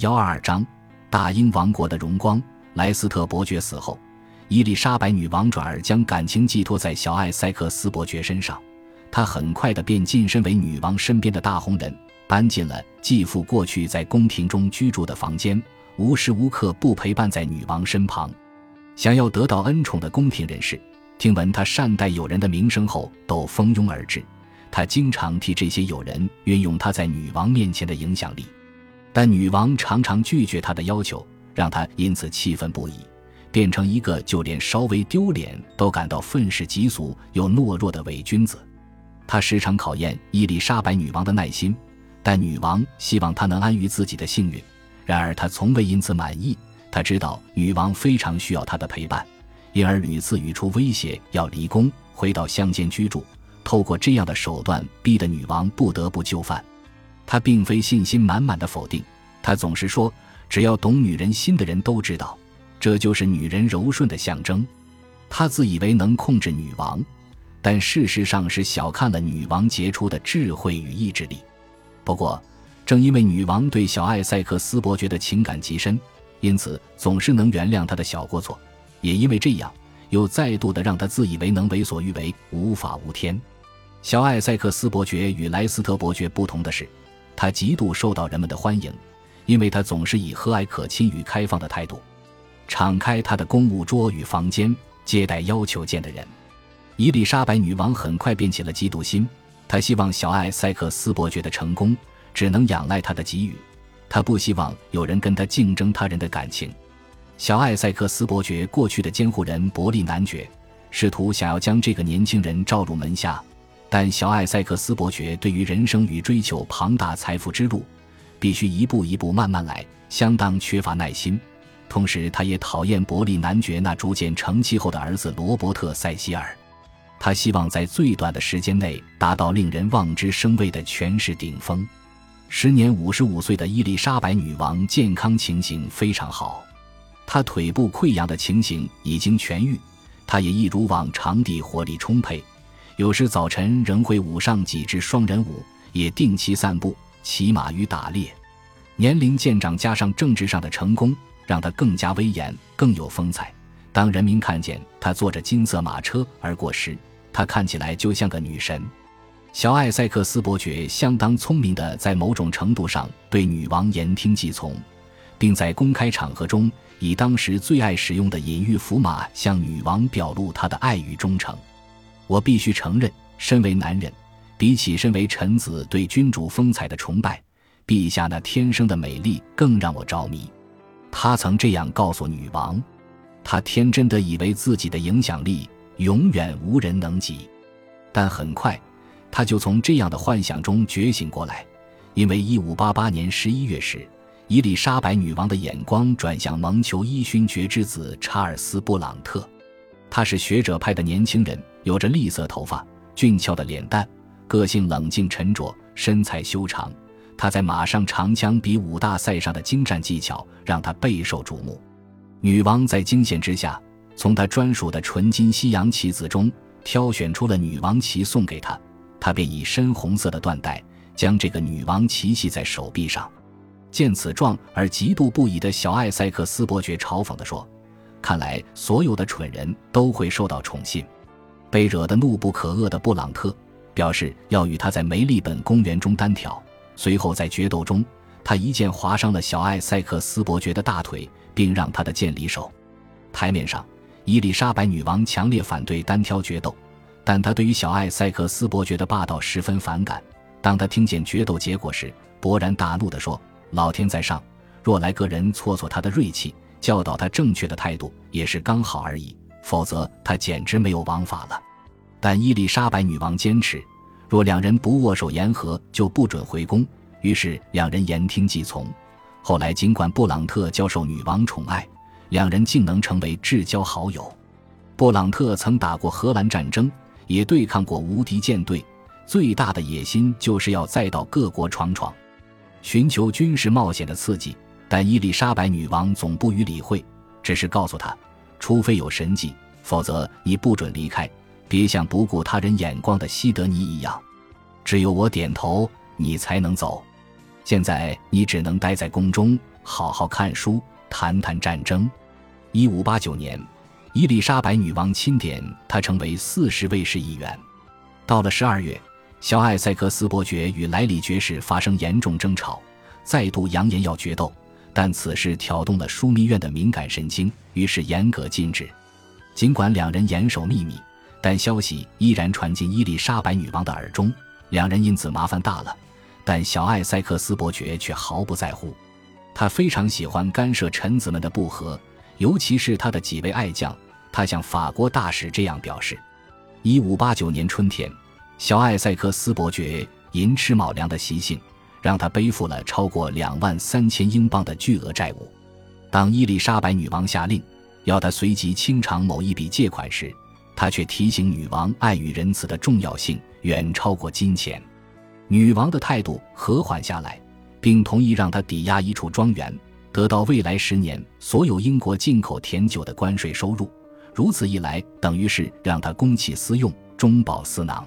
幺二二章，大英王国的荣光。莱斯特伯爵死后，伊丽莎白女王转而将感情寄托在小艾塞克斯伯爵身上。他很快的便晋升为女王身边的大红人，搬进了继父过去在宫廷中居住的房间，无时无刻不陪伴在女王身旁。想要得到恩宠的宫廷人士，听闻他善待友人的名声后，都蜂拥而至。他经常替这些友人运用他在女王面前的影响力，但女王常常拒绝他的要求，让他因此气愤不已，变成一个就连稍微丢脸都感到愤世嫉俗又懦弱的伪君子。他时常考验伊丽莎白女王的耐心，但女王希望他能安于自己的幸运。然而他从未因此满意，他知道女王非常需要他的陪伴，因而屡次语出威胁要离宫，回到乡间居住。透过这样的手段，逼得女王不得不就范。他并非信心满满的否定，他总是说：“只要懂女人心的人都知道，这就是女人柔顺的象征。”他自以为能控制女王，但事实上是小看了女王杰出的智慧与意志力。不过，正因为女王对小艾塞克斯伯爵的情感极深，因此总是能原谅他的小过错。也因为这样，又再度的让他自以为能为所欲为，无法无天。小艾塞克斯伯爵与莱斯特伯爵不同的是，他极度受到人们的欢迎，因为他总是以和蔼可亲与开放的态度，敞开他的公务桌与房间，接待要求见的人。伊丽莎白女王很快便起了嫉妒心，她希望小艾塞克斯伯爵的成功只能仰赖他的给予，她不希望有人跟他竞争他人的感情。小艾塞克斯伯爵过去的监护人伯利男爵试图想要将这个年轻人召入门下。但小艾塞克斯伯爵对于人生与追求庞大财富之路，必须一步一步慢慢来，相当缺乏耐心。同时，他也讨厌伯利男爵那逐渐成气候的儿子罗伯特·塞西尔。他希望在最短的时间内达到令人望之生畏的权势顶峰。时年五十五岁的伊丽莎白女王健康情形非常好，她腿部溃疡的情形已经痊愈，她也一如往常地活力充沛。有时早晨仍会舞上几支双人舞，也定期散步、骑马与打猎。年龄渐长，加上政治上的成功，让他更加威严、更有风采。当人民看见他坐着金色马车而过时，他看起来就像个女神。小艾塞克斯伯爵相当聪明的，在某种程度上对女王言听计从，并在公开场合中以当时最爱使用的隐喻符码向女王表露他的爱与忠诚。我必须承认，身为男人，比起身为臣子对君主风采的崇拜，陛下那天生的美丽更让我着迷。他曾这样告诉女王，他天真的以为自己的影响力永远无人能及。但很快，他就从这样的幻想中觉醒过来，因为1588年11月时，伊丽莎白女王的眼光转向蒙求伊勋爵之子查尔斯·布朗特。他是学者派的年轻人，有着栗色头发、俊俏的脸蛋，个性冷静沉着，身材修长。他在马上长枪比武大赛上的精湛技巧让他备受瞩目。女王在惊险之下，从他专属的纯金西洋棋子中挑选出了女王旗送给他，他便以深红色的缎带将这个女王旗系在手臂上。见此状而嫉妒不已的小艾塞克斯伯爵嘲讽地说。看来，所有的蠢人都会受到宠幸。被惹得怒不可遏的布朗特表示要与他在梅利本公园中单挑。随后，在决斗中，他一剑划伤了小艾塞克斯伯爵的大腿，并让他的剑离手。台面上，伊丽莎白女王强烈反对单挑决斗，但她对于小艾塞克斯伯爵的霸道十分反感。当他听见决斗结果时，勃然大怒地说：“老天在上，若来个人挫挫他的锐气。”教导他正确的态度也是刚好而已，否则他简直没有王法了。但伊丽莎白女王坚持，若两人不握手言和，就不准回宫。于是两人言听计从。后来，尽管布朗特教授女王宠爱，两人竟能成为至交好友。布朗特曾打过荷兰战争，也对抗过无敌舰队，最大的野心就是要再到各国闯闯，寻求军事冒险的刺激。但伊丽莎白女王总不予理会，只是告诉他：除非有神迹，否则你不准离开。别像不顾他人眼光的西德尼一样，只有我点头，你才能走。现在你只能待在宫中，好好看书，谈谈战争。一五八九年，伊丽莎白女王钦点他成为四十卫士一员。到了十二月，小艾塞克斯伯爵与莱里爵士发生严重争吵，再度扬言要决斗，但此事挑动了枢密院的敏感神经，于是严格禁止。尽管两人严守秘密，但消息依然传进伊丽莎白女王的耳中，两人因此麻烦大了。但小艾塞克斯伯爵却毫不在乎，他非常喜欢干涉臣子们的不和。尤其是他的几位爱将，他向法国大使这样表示：一五八九年春天，小艾塞克斯伯爵寅吃卯粮的习性，让他背负了超过两万三千英镑的巨额债务。当伊丽莎白女王下令要他随即清偿某一笔借款时，他却提醒女王爱与仁慈的重要性远超过金钱。女王的态度和缓下来，并同意让他抵押一处庄园。得到未来十年所有英国进口甜酒的关税收入，如此一来，等于是让他公器私用，中饱私囊。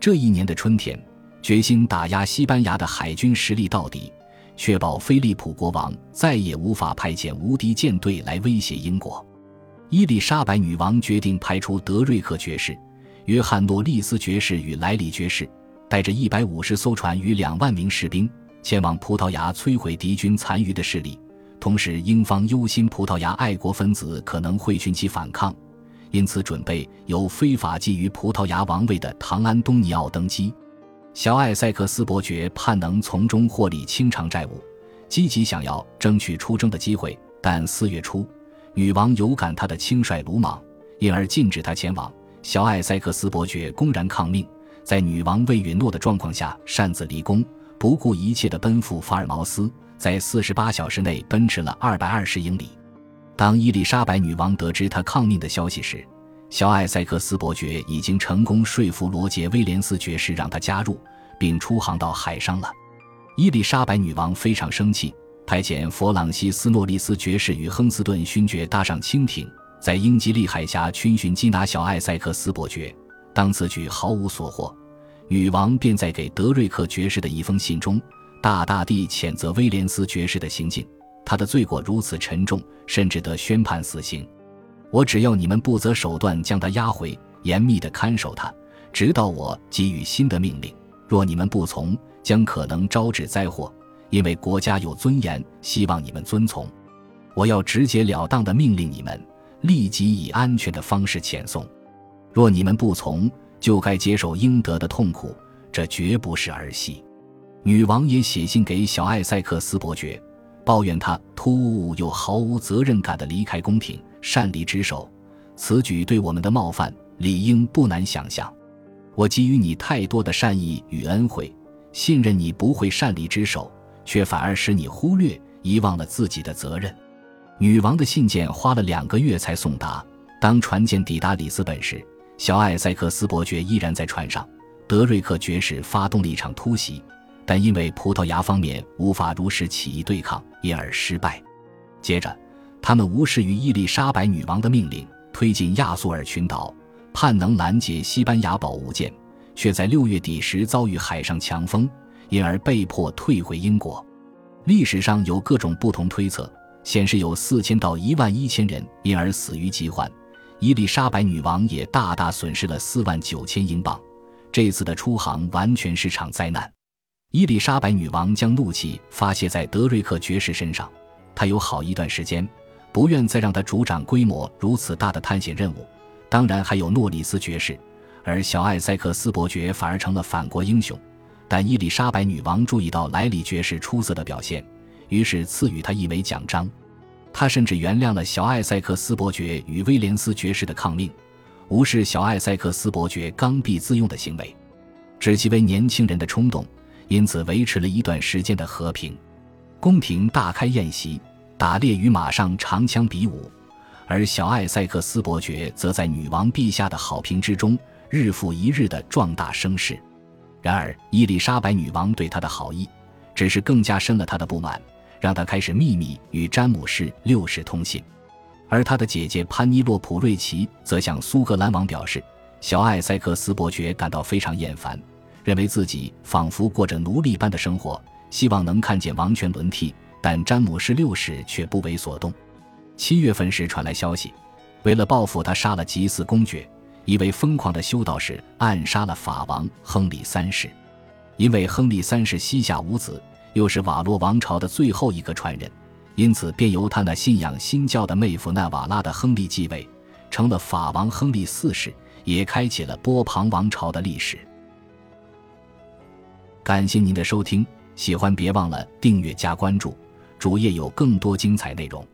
这一年的春天，决心打压西班牙的海军实力到底，确保菲利普国王再也无法派遣无敌舰队来威胁英国。伊丽莎白女王决定派出德瑞克爵士、约翰诺利斯爵士与莱里爵士，带着一百五十艘船与两万名士兵，前往葡萄牙摧毁敌军残余的势力。同时，英方忧心葡萄牙爱国分子可能会群起反抗，因此准备由非法觊觎葡萄牙王位的唐安东尼奥登基。小艾塞克斯伯爵盼能从中获利清偿债务，积极想要争取出征的机会。但四月初，女王有感他的轻率鲁莽，因而禁止他前往。小艾塞克斯伯爵公然抗命，在女王未允诺的状况下擅自离宫，不顾一切地奔赴法尔茅斯。在四十八小时内奔驰了二百二十英里。当伊丽莎白女王得知他抗命的消息时，小艾塞克斯伯爵已经成功说服罗杰·威廉斯爵士让他加入，并出航到海上了。伊丽莎白女王非常生气，派遣弗朗西斯·诺利斯爵士与亨斯顿勋爵搭上蜻蜓，在英吉利海峡逡巡缉拿小艾塞克斯伯爵。当此举毫无所获，女王便在给德瑞克爵士的一封信中。大大地谴责威廉斯爵士的行径，他的罪过如此沉重，甚至得宣判死刑。我只要你们不择手段将他押回，严密的看守他，直到我给予新的命令。若你们不从，将可能招致灾祸。因为国家有尊严，希望你们遵从。我要直截了当的命令你们，立即以安全的方式遣送。若你们不从，就该接受应得的痛苦。这绝不是儿戏。女王也写信给小艾塞克斯伯爵，抱怨他突兀又毫无责任感的离开宫廷，擅离职守。此举对我们的冒犯，理应不难想象。我给予你太多的善意与恩惠，信任你不会擅离职守，却反而使你忽略、遗忘了自己的责任。女王的信件花了两个月才送达。当船舰抵达里斯本时，小艾塞克斯伯爵依然在船上。德瑞克爵士发动了一场突袭。但因为葡萄牙方面无法如实起义对抗，因而失败。接着，他们无视于伊丽莎白女王的命令，推进亚速尔群岛，盼能拦截西班牙宝物舰，却在六月底时遭遇海上强风，因而被迫退回英国。历史上有各种不同推测，显示有四千到一万一千人因而死于疾患。伊丽莎白女王也大大损失了四万九千英镑。这次的出航完全是场灾难。伊丽莎白女王将怒气发泄在德瑞克爵士身上，她有好一段时间不愿再让他主掌规模如此大的探险任务。当然还有诺里斯爵士，而小艾塞克斯伯爵反而成了反国英雄。但伊丽莎白女王注意到莱里爵士出色的表现，于是赐予他一枚奖章。他甚至原谅了小艾塞克斯伯爵与威廉斯爵士的抗命，无视小艾塞克斯伯爵刚愎自用的行为，只其为年轻人的冲动。因此维持了一段时间的和平，宫廷大开宴席，打猎与马上长枪比武，而小艾塞克斯伯爵则在女王陛下的好评之中，日复一日的壮大声势。然而，伊丽莎白女王对他的好意，只是更加深了他的不满，让他开始秘密与詹姆士六世通信。而他的姐姐潘尼洛普瑞奇则向苏格兰王表示，小艾塞克斯伯爵感到非常厌烦。认为自己仿佛过着奴隶般的生活，希望能看见王权轮替，但詹姆士六世却不为所动。七月份时传来消息，为了报复他，杀了吉斯公爵。一位疯狂的修道士暗杀了法王亨利三世，因为亨利三世膝下无子，又是瓦洛王朝的最后一个传人，因此便由他那信仰新教的妹夫纳瓦拉的亨利继位，成了法王亨利四世，也开启了波旁王朝的历史。感谢您的收听，喜欢别忘了订阅加关注，主页有更多精彩内容。